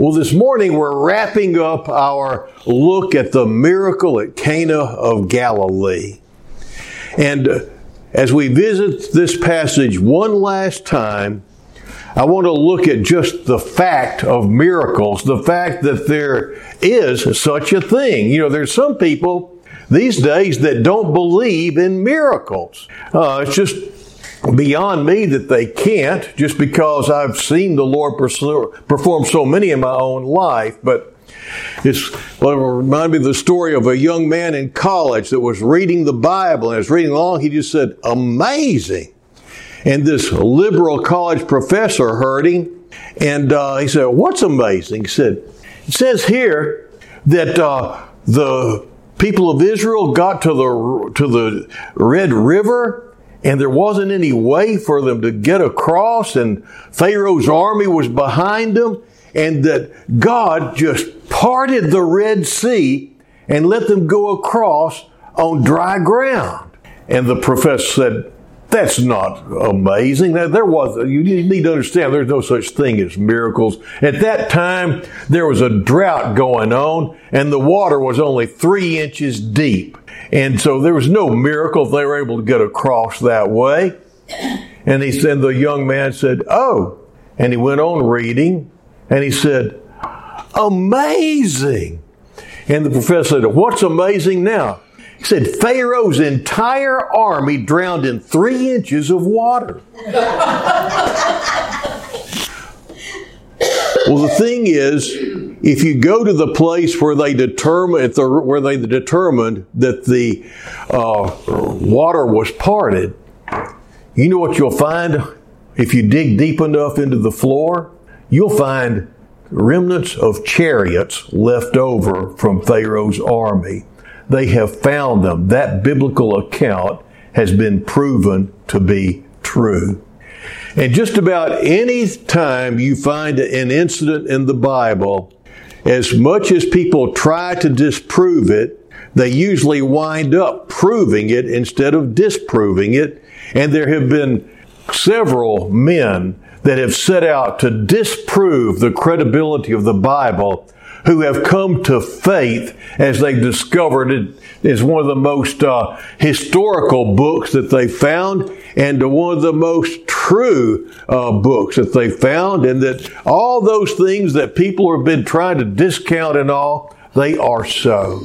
Well, this morning we're wrapping up our look at the miracle at Cana of Galilee. And uh, as we visit this passage one last time, I want to look at just the fact of miracles, the fact that there is such a thing. You know, there's some people these days that don't believe in miracles. Uh, it's just beyond me that they can't just because I've seen the Lord perform so many in my own life. But it's well, it me of the story of a young man in college that was reading the Bible and as reading along, he just said, amazing. And this liberal college professor heard him and uh, he said, what's amazing? He said, it says here that uh, the people of Israel got to the, to the Red River and there wasn't any way for them to get across and Pharaoh's army was behind them and that God just parted the Red Sea and let them go across on dry ground. And the professor said, that's not amazing. There was, you need to understand there's no such thing as miracles. At that time, there was a drought going on and the water was only three inches deep. And so there was no miracle they were able to get across that way. And he said, the young man said, Oh. And he went on reading and he said, Amazing. And the professor said, What's amazing now? He said, Pharaoh's entire army drowned in three inches of water. well, the thing is, if you go to the place where they determine, where they determined that the uh, water was parted, you know what you'll find if you dig deep enough into the floor? You'll find remnants of chariots left over from Pharaoh's army. They have found them. That biblical account has been proven to be true. And just about any time you find an incident in the Bible as much as people try to disprove it, they usually wind up proving it instead of disproving it. And there have been several men that have set out to disprove the credibility of the Bible who have come to faith as they've discovered it is one of the most uh, historical books that they found and to one of the most true uh, books that they found and that all those things that people have been trying to discount and all they are so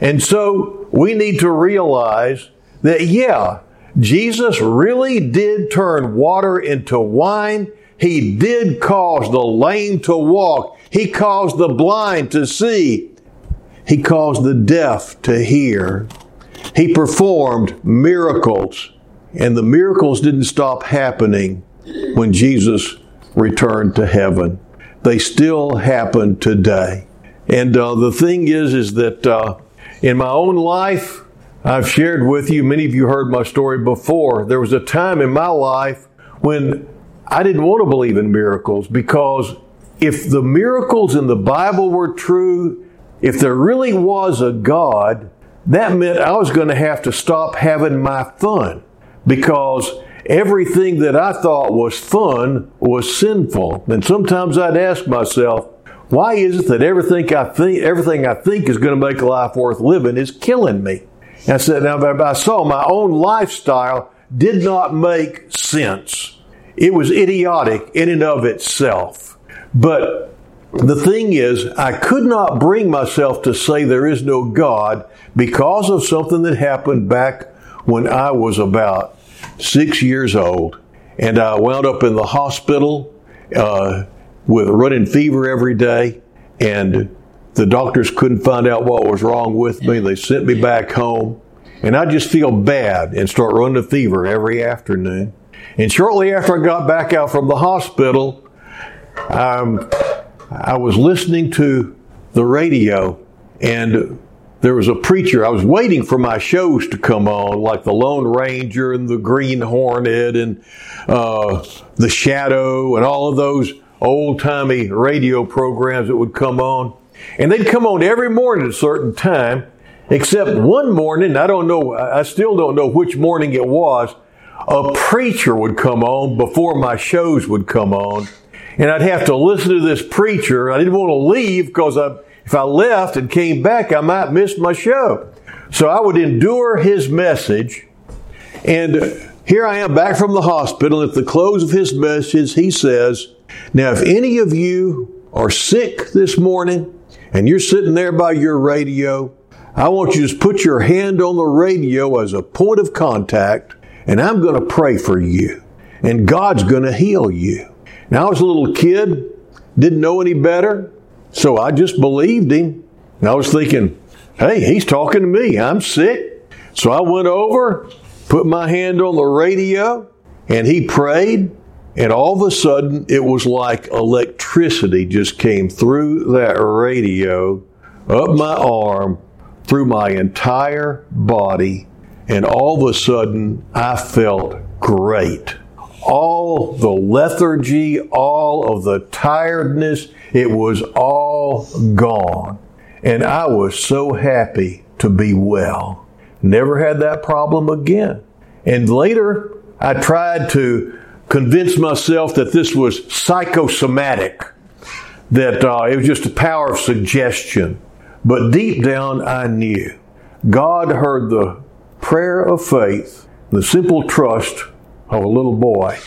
and so we need to realize that yeah jesus really did turn water into wine he did cause the lame to walk he caused the blind to see he caused the deaf to hear. He performed miracles. And the miracles didn't stop happening when Jesus returned to heaven. They still happen today. And uh, the thing is, is that uh, in my own life, I've shared with you, many of you heard my story before. There was a time in my life when I didn't want to believe in miracles because if the miracles in the Bible were true, if there really was a God, that meant I was going to have to stop having my fun because everything that I thought was fun was sinful. And sometimes I'd ask myself, why is it that everything I think, everything I think is going to make life worth living is killing me? And I said, now I saw my own lifestyle did not make sense. It was idiotic in and of itself. But the thing is, I could not bring myself to say there is no God because of something that happened back when I was about six years old. And I wound up in the hospital uh, with running fever every day. And the doctors couldn't find out what was wrong with me. They sent me back home. And I just feel bad and start running a fever every afternoon. And shortly after I got back out from the hospital, um, I was listening to the radio and there was a preacher. I was waiting for my shows to come on, like the Lone Ranger and the Green Hornet and uh, the Shadow and all of those old timey radio programs that would come on. And they'd come on every morning at a certain time, except one morning, I don't know, I still don't know which morning it was, a preacher would come on before my shows would come on and I'd have to listen to this preacher. I didn't want to leave because I, if I left and came back, I might miss my show. So I would endure his message. And here I am back from the hospital. At the close of his message, he says, Now, if any of you are sick this morning and you're sitting there by your radio, I want you to just put your hand on the radio as a point of contact, and I'm going to pray for you. And God's going to heal you. Now, I was a little kid, didn't know any better, so I just believed him. And I was thinking, hey, he's talking to me. I'm sick. So I went over, put my hand on the radio, and he prayed. And all of a sudden, it was like electricity just came through that radio, up my arm, through my entire body. And all of a sudden, I felt great all the lethargy, all of the tiredness, it was all gone. And I was so happy to be well. Never had that problem again. And later, I tried to convince myself that this was psychosomatic, that uh, it was just a power of suggestion. But deep down, I knew God heard the prayer of faith, the simple trust of a little boy.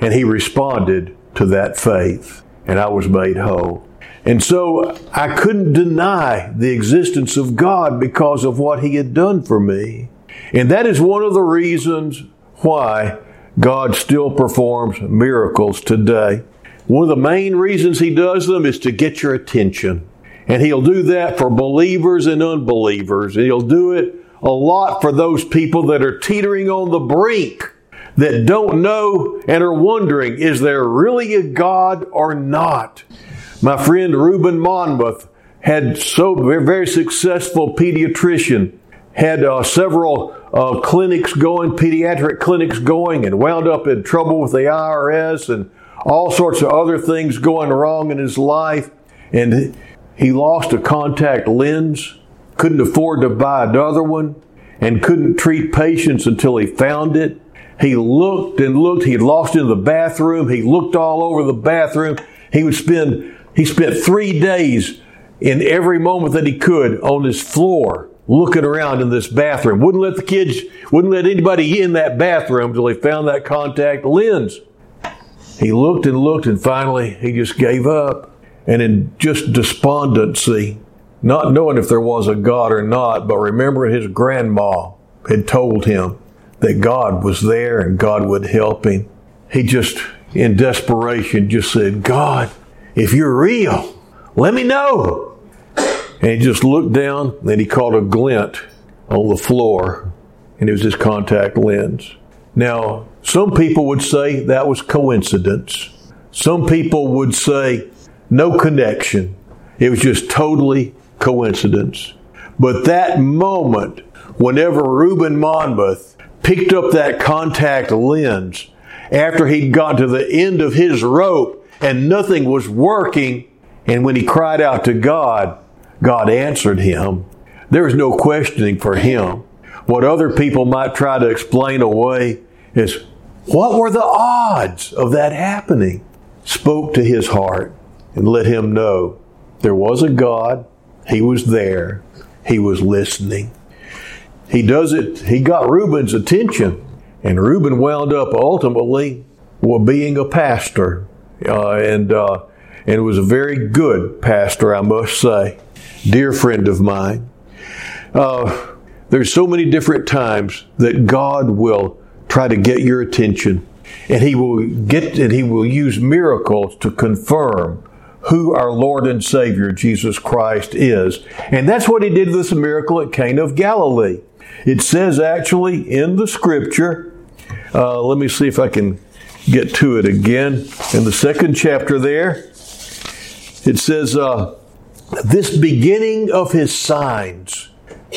And he responded to that faith, and I was made whole. And so I couldn't deny the existence of God because of what he had done for me. And that is one of the reasons why God still performs miracles today. One of the main reasons he does them is to get your attention. And he'll do that for believers and unbelievers. And he'll do it a lot for those people that are teetering on the brink that don't know and are wondering, is there really a God or not? My friend Reuben Monmouth had so very, successful pediatrician, had uh, several uh, clinics going, pediatric clinics going, and wound up in trouble with the IRS and all sorts of other things going wrong in his life. And he lost a contact lens, couldn't afford to buy another one, and couldn't treat patients until he found it. He looked and looked. He had lost in the bathroom. He looked all over the bathroom. He would spend, he spent three days in every moment that he could on his floor looking around in this bathroom. Wouldn't let the kids, wouldn't let anybody in that bathroom until he found that contact lens. He looked and looked and finally he just gave up. And in just despondency, not knowing if there was a God or not, but remembering his grandma had told him that God was there and God would help him. He just, in desperation, just said, God, if you're real, let me know. And he just looked down, and he caught a glint on the floor, and it was his contact lens. Now, some people would say that was coincidence. Some people would say no connection. It was just totally coincidence. But that moment, whenever Reuben Monmouth picked up that contact lens after he'd got to the end of his rope and nothing was working. And when he cried out to God, God answered him. There was no questioning for him. What other people might try to explain away is what were the odds of that happening? Spoke to his heart and let him know there was a God. He was there. He was listening he does it, he got Reuben's attention, and Reuben wound up ultimately being a pastor, uh, and uh, and was a very good pastor, I must say. Dear friend of mine. Uh, there's so many different times that God will try to get your attention, and He will get and He will use miracles to confirm who our Lord and Savior Jesus Christ is. And that's what He did with this miracle at Cana of Galilee. It says actually in the scripture, uh, let me see if I can get to it again. In the second chapter there, it says, uh, This beginning of his signs,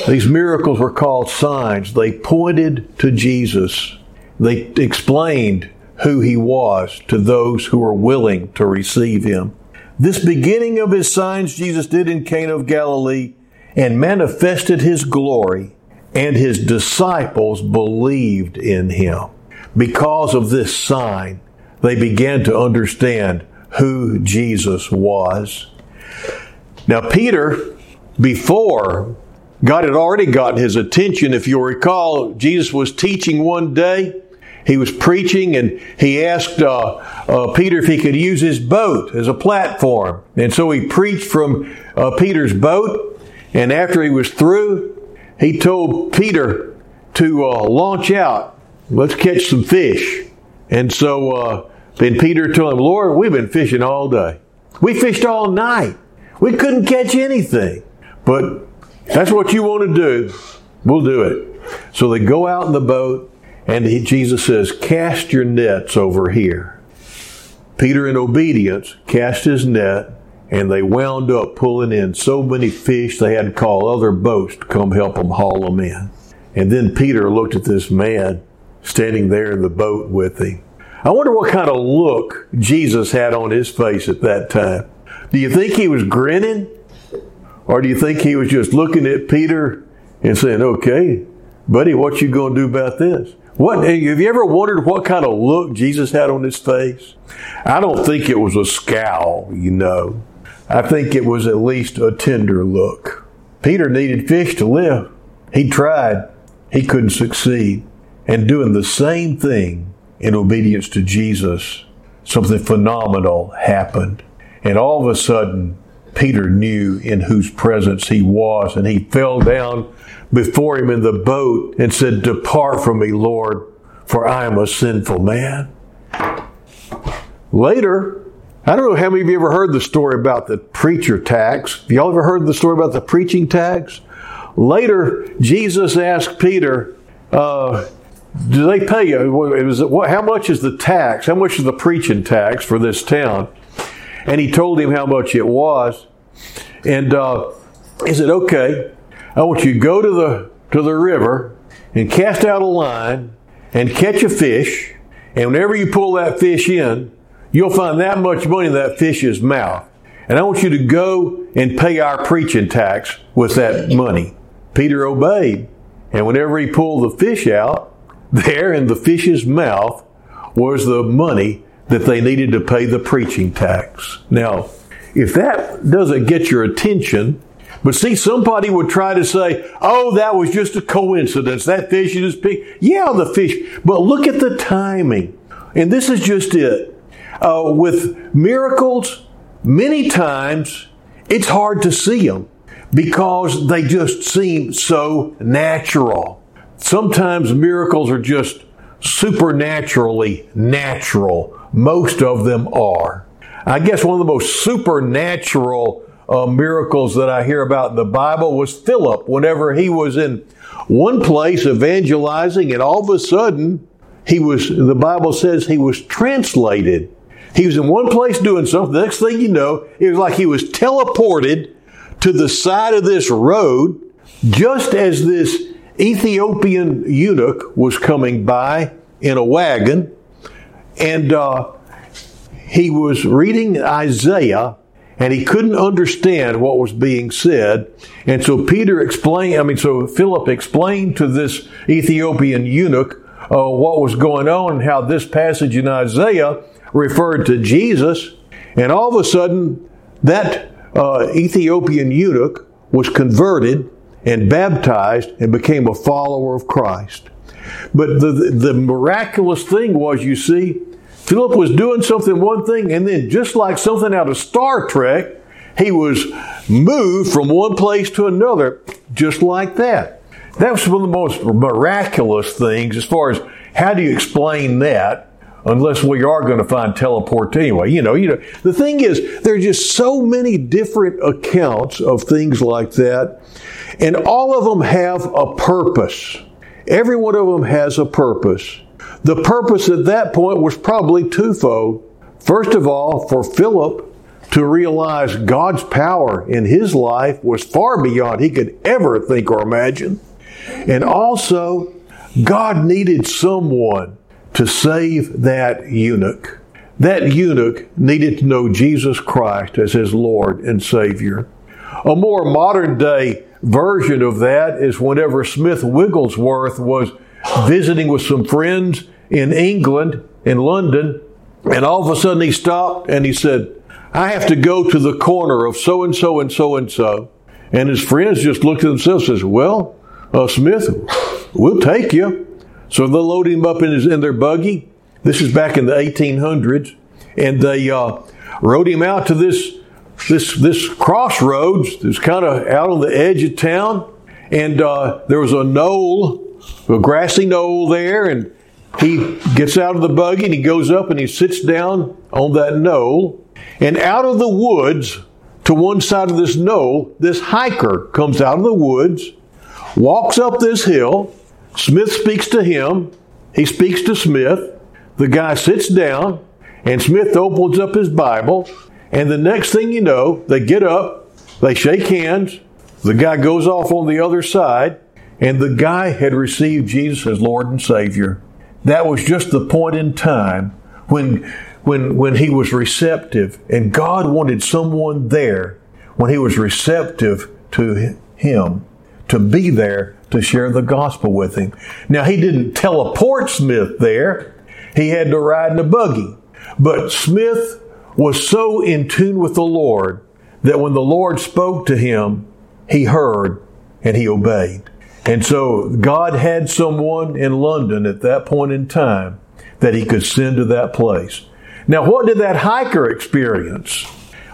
these miracles were called signs. They pointed to Jesus, they explained who he was to those who were willing to receive him. This beginning of his signs Jesus did in Cana of Galilee and manifested his glory and his disciples believed in him. Because of this sign, they began to understand who Jesus was. Now, Peter, before God had already gotten his attention. If you'll recall, Jesus was teaching one day. He was preaching and he asked uh, uh, Peter if he could use his boat as a platform. And so he preached from uh, Peter's boat. And after he was through, he told Peter to uh, launch out. Let's catch some fish. And so uh, then Peter told him, Lord, we've been fishing all day. We fished all night. We couldn't catch anything. But that's what you want to do. We'll do it. So they go out in the boat, and he, Jesus says, Cast your nets over here. Peter, in obedience, cast his net, and they wound up pulling in so many fish they had to call other boats to come help them haul them in. And then Peter looked at this man standing there in the boat with him. I wonder what kind of look Jesus had on his face at that time. Do you think he was grinning? Or do you think he was just looking at Peter and saying, okay, buddy, what you going to do about this? What, have you ever wondered what kind of look Jesus had on his face? I don't think it was a scowl, you know. I think it was at least a tender look. Peter needed fish to live. He tried. He couldn't succeed. And doing the same thing in obedience to Jesus, something phenomenal happened. And all of a sudden, Peter knew in whose presence he was, and he fell down before him in the boat and said, Depart from me, Lord, for I am a sinful man. Later, I don't know how many of you ever heard the story about the preacher tax. Have y'all ever heard the story about the preaching tax? Later, Jesus asked Peter, uh, "Do they pay you? It what, how much is the tax? How much is the preaching tax for this town?" And he told him how much it was. And uh, he said, okay, I want you to go to the, to the river and cast out a line and catch a fish. And whenever you pull that fish in, you'll find that much money in that fish's mouth. And I want you to go and pay our preaching tax with that money. Peter obeyed. And whenever he pulled the fish out, there in the fish's mouth was the money that they needed to pay the preaching tax. Now, if that doesn't get your attention, but see, somebody would try to say, oh, that was just a coincidence. That fish is picked. Yeah, the fish. But look at the timing. And this is just it. Uh, with miracles, many times it's hard to see them because they just seem so natural. Sometimes miracles are just supernaturally natural. Most of them are. I guess one of the most supernatural uh, miracles that I hear about in the Bible was Philip whenever he was in one place evangelizing and all of a sudden he was, the Bible says he was translated. He was in one place doing something. The next thing you know, it was like he was teleported to the side of this road just as this Ethiopian eunuch was coming by in a wagon. And uh, he was reading Isaiah and he couldn't understand what was being said. And so Peter explained, I mean, so Philip explained to this Ethiopian eunuch uh, what was going on and how this passage in Isaiah referred to Jesus. And all of a sudden, that uh, Ethiopian eunuch was converted and baptized and became a follower of Christ. But the, the miraculous thing was, you see, Philip was doing something one thing, and then just like something out of Star Trek, he was moved from one place to another just like that. That was one of the most miraculous things as far as how do you explain that unless we are going to find teleport anyway. You know, you know, the thing is, there are just so many different accounts of things like that, and all of them have a purpose. Every one of them has a purpose. The purpose at that point was probably twofold. First of all, for Philip to realize God's power in his life was far beyond he could ever think or imagine. And also, God needed someone to save that eunuch. That eunuch needed to know Jesus Christ as his Lord and Savior. A more modern day version of that is whenever Smith Wigglesworth was visiting with some friends in England, in London, And all of a sudden he stopped and he said, I have to go to the corner of so and so and so and so. And his friends just looked at themselves and says, Well, uh, Smith, we'll take you. So they load him up in, his, in their buggy. This is back in the 1800s. And they uh, rode him out to this, this, this crossroads that's kind of out on the edge of town. And uh, there was a knoll, a grassy knoll there. And he gets out of the buggy and he goes up and he sits down on that knoll. And out of the woods, to one side of this knoll, this hiker comes out of the woods, walks up this hill. Smith speaks to him. He speaks to Smith. The guy sits down, and Smith opens up his Bible. And the next thing you know, they get up, they shake hands. The guy goes off on the other side, and the guy had received Jesus as Lord and Savior. That was just the point in time when, when, when he was receptive, and God wanted someone there when he was receptive to him to be there to share the gospel with him. Now, he didn't teleport Smith there, he had to ride in a buggy. But Smith was so in tune with the Lord that when the Lord spoke to him, he heard and he obeyed. And so God had someone in London at that point in time that he could send to that place. Now, what did that hiker experience?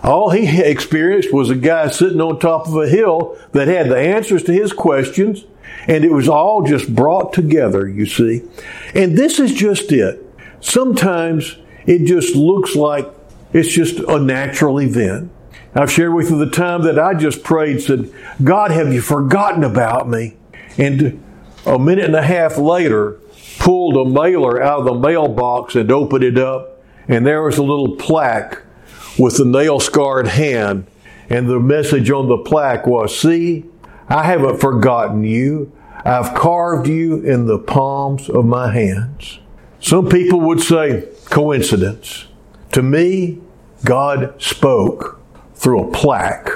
All he experienced was a guy sitting on top of a hill that had the answers to his questions, and it was all just brought together, you see. And this is just it. Sometimes it just looks like it's just a natural event. I've shared with you the time that I just prayed, said, God, have you forgotten about me? And a minute and a half later, pulled a mailer out of the mailbox and opened it up, and there was a little plaque with a nail scarred hand. And the message on the plaque was, See, I haven't forgotten you. I've carved you in the palms of my hands. Some people would say coincidence. To me, God spoke through a plaque.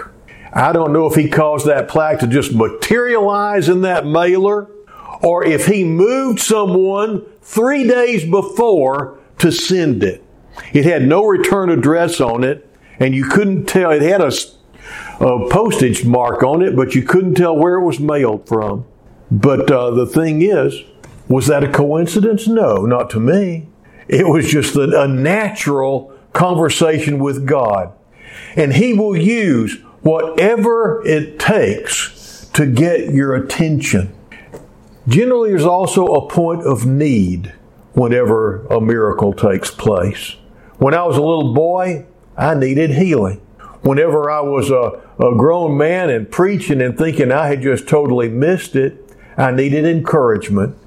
I don't know if he caused that plaque to just materialize in that mailer or if he moved someone three days before to send it. It had no return address on it, and you couldn't tell. It had a, a postage mark on it, but you couldn't tell where it was mailed from. But uh, the thing is, was that a coincidence? No, not to me. It was just a, a natural conversation with God. And He will use whatever it takes to get your attention. Generally, there's also a point of need whenever a miracle takes place. When I was a little boy, I needed healing. Whenever I was a, a grown man and preaching and thinking I had just totally missed it, I needed encouragement.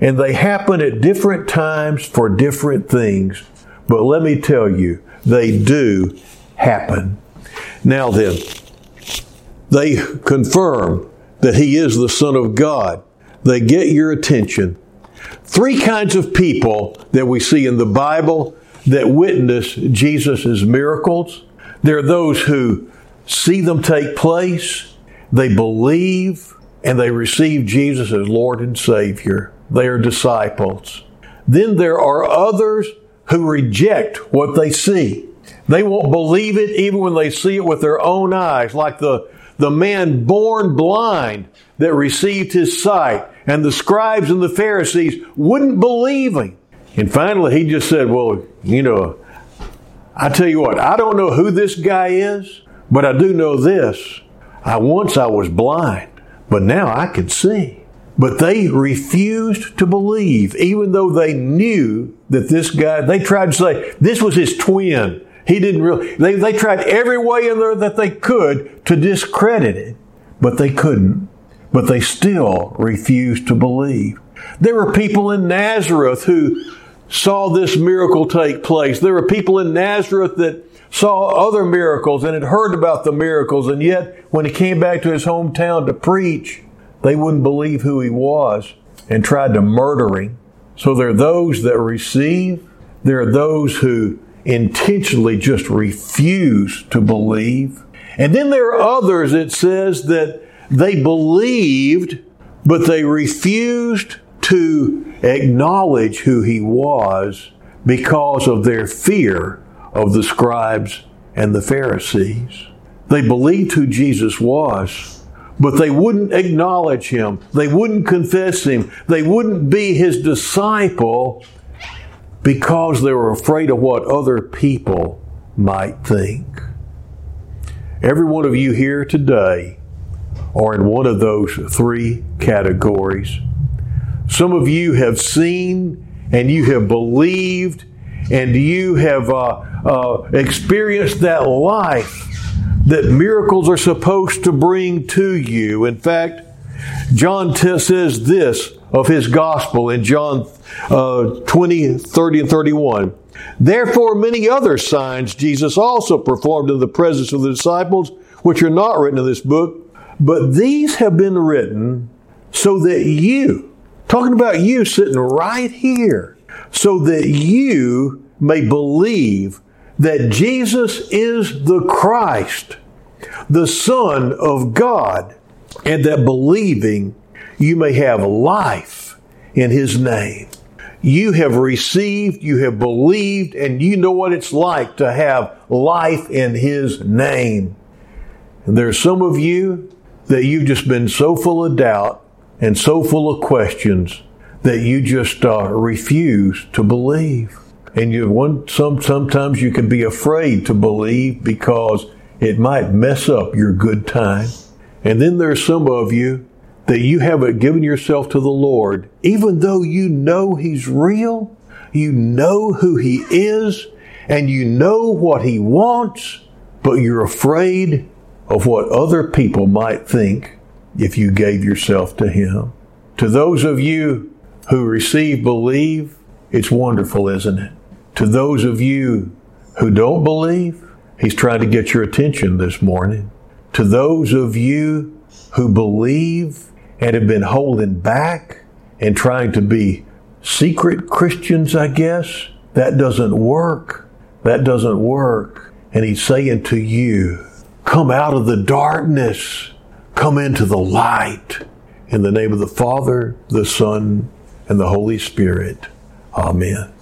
And they happen at different times for different things. But let me tell you, they do happen. Now then, they confirm that He is the Son of God. They get your attention. Three kinds of people that we see in the Bible that witness Jesus' miracles. There are those who see them take place, they believe, and they receive Jesus as Lord and Savior. They are disciples. Then there are others who reject what they see. They won't believe it even when they see it with their own eyes, like the, the man born blind that received his sight, and the scribes and the Pharisees wouldn't believe him. And finally, he just said, Well, you know, I tell you what, I don't know who this guy is, but I do know this. I once I was blind, but now I can see. But they refused to believe, even though they knew that this guy, they tried to say, this was his twin. He didn't really, they, they tried every way in there that they could to discredit it, but they couldn't. But they still refused to believe. There were people in Nazareth who saw this miracle take place. There were people in Nazareth that saw other miracles and had heard about the miracles, and yet when he came back to his hometown to preach, they wouldn't believe who he was and tried to murder him. So there are those that receive, there are those who intentionally just refuse to believe. And then there are others, it says, that they believed, but they refused to acknowledge who he was because of their fear of the scribes and the Pharisees. They believed who Jesus was, but they wouldn't acknowledge him. They wouldn't confess him. They wouldn't be his disciple because they were afraid of what other people might think. Every one of you here today are in one of those three categories. Some of you have seen and you have believed and you have uh, uh, experienced that life that miracles are supposed to bring to you. In fact, John says this of his gospel in John uh, 20, 30, and 31. Therefore, many other signs Jesus also performed in the presence of the disciples, which are not written in this book, but these have been written so that you, talking about you sitting right here, so that you may believe that Jesus is the Christ, the Son of God, and that believing you may have life in His name. You have received, you have believed, and you know what it's like to have life in His name. And there's some of you that you've just been so full of doubt and so full of questions that you just uh, refuse to believe. And you one some sometimes you can be afraid to believe because it might mess up your good time. And then there's some of you that you haven't given yourself to the Lord, even though you know He's real, you know who He is, and you know what He wants, but you're afraid of what other people might think if you gave yourself to Him. To those of you who receive believe, it's wonderful, isn't it? To those of you who don't believe, He's trying to get your attention this morning. To those of you who believe and have been holding back and trying to be secret Christians, I guess, that doesn't work. That doesn't work. And He's saying to you, come out of the darkness, come into the light. In the name of the Father, the Son, and the Holy Spirit. Amen.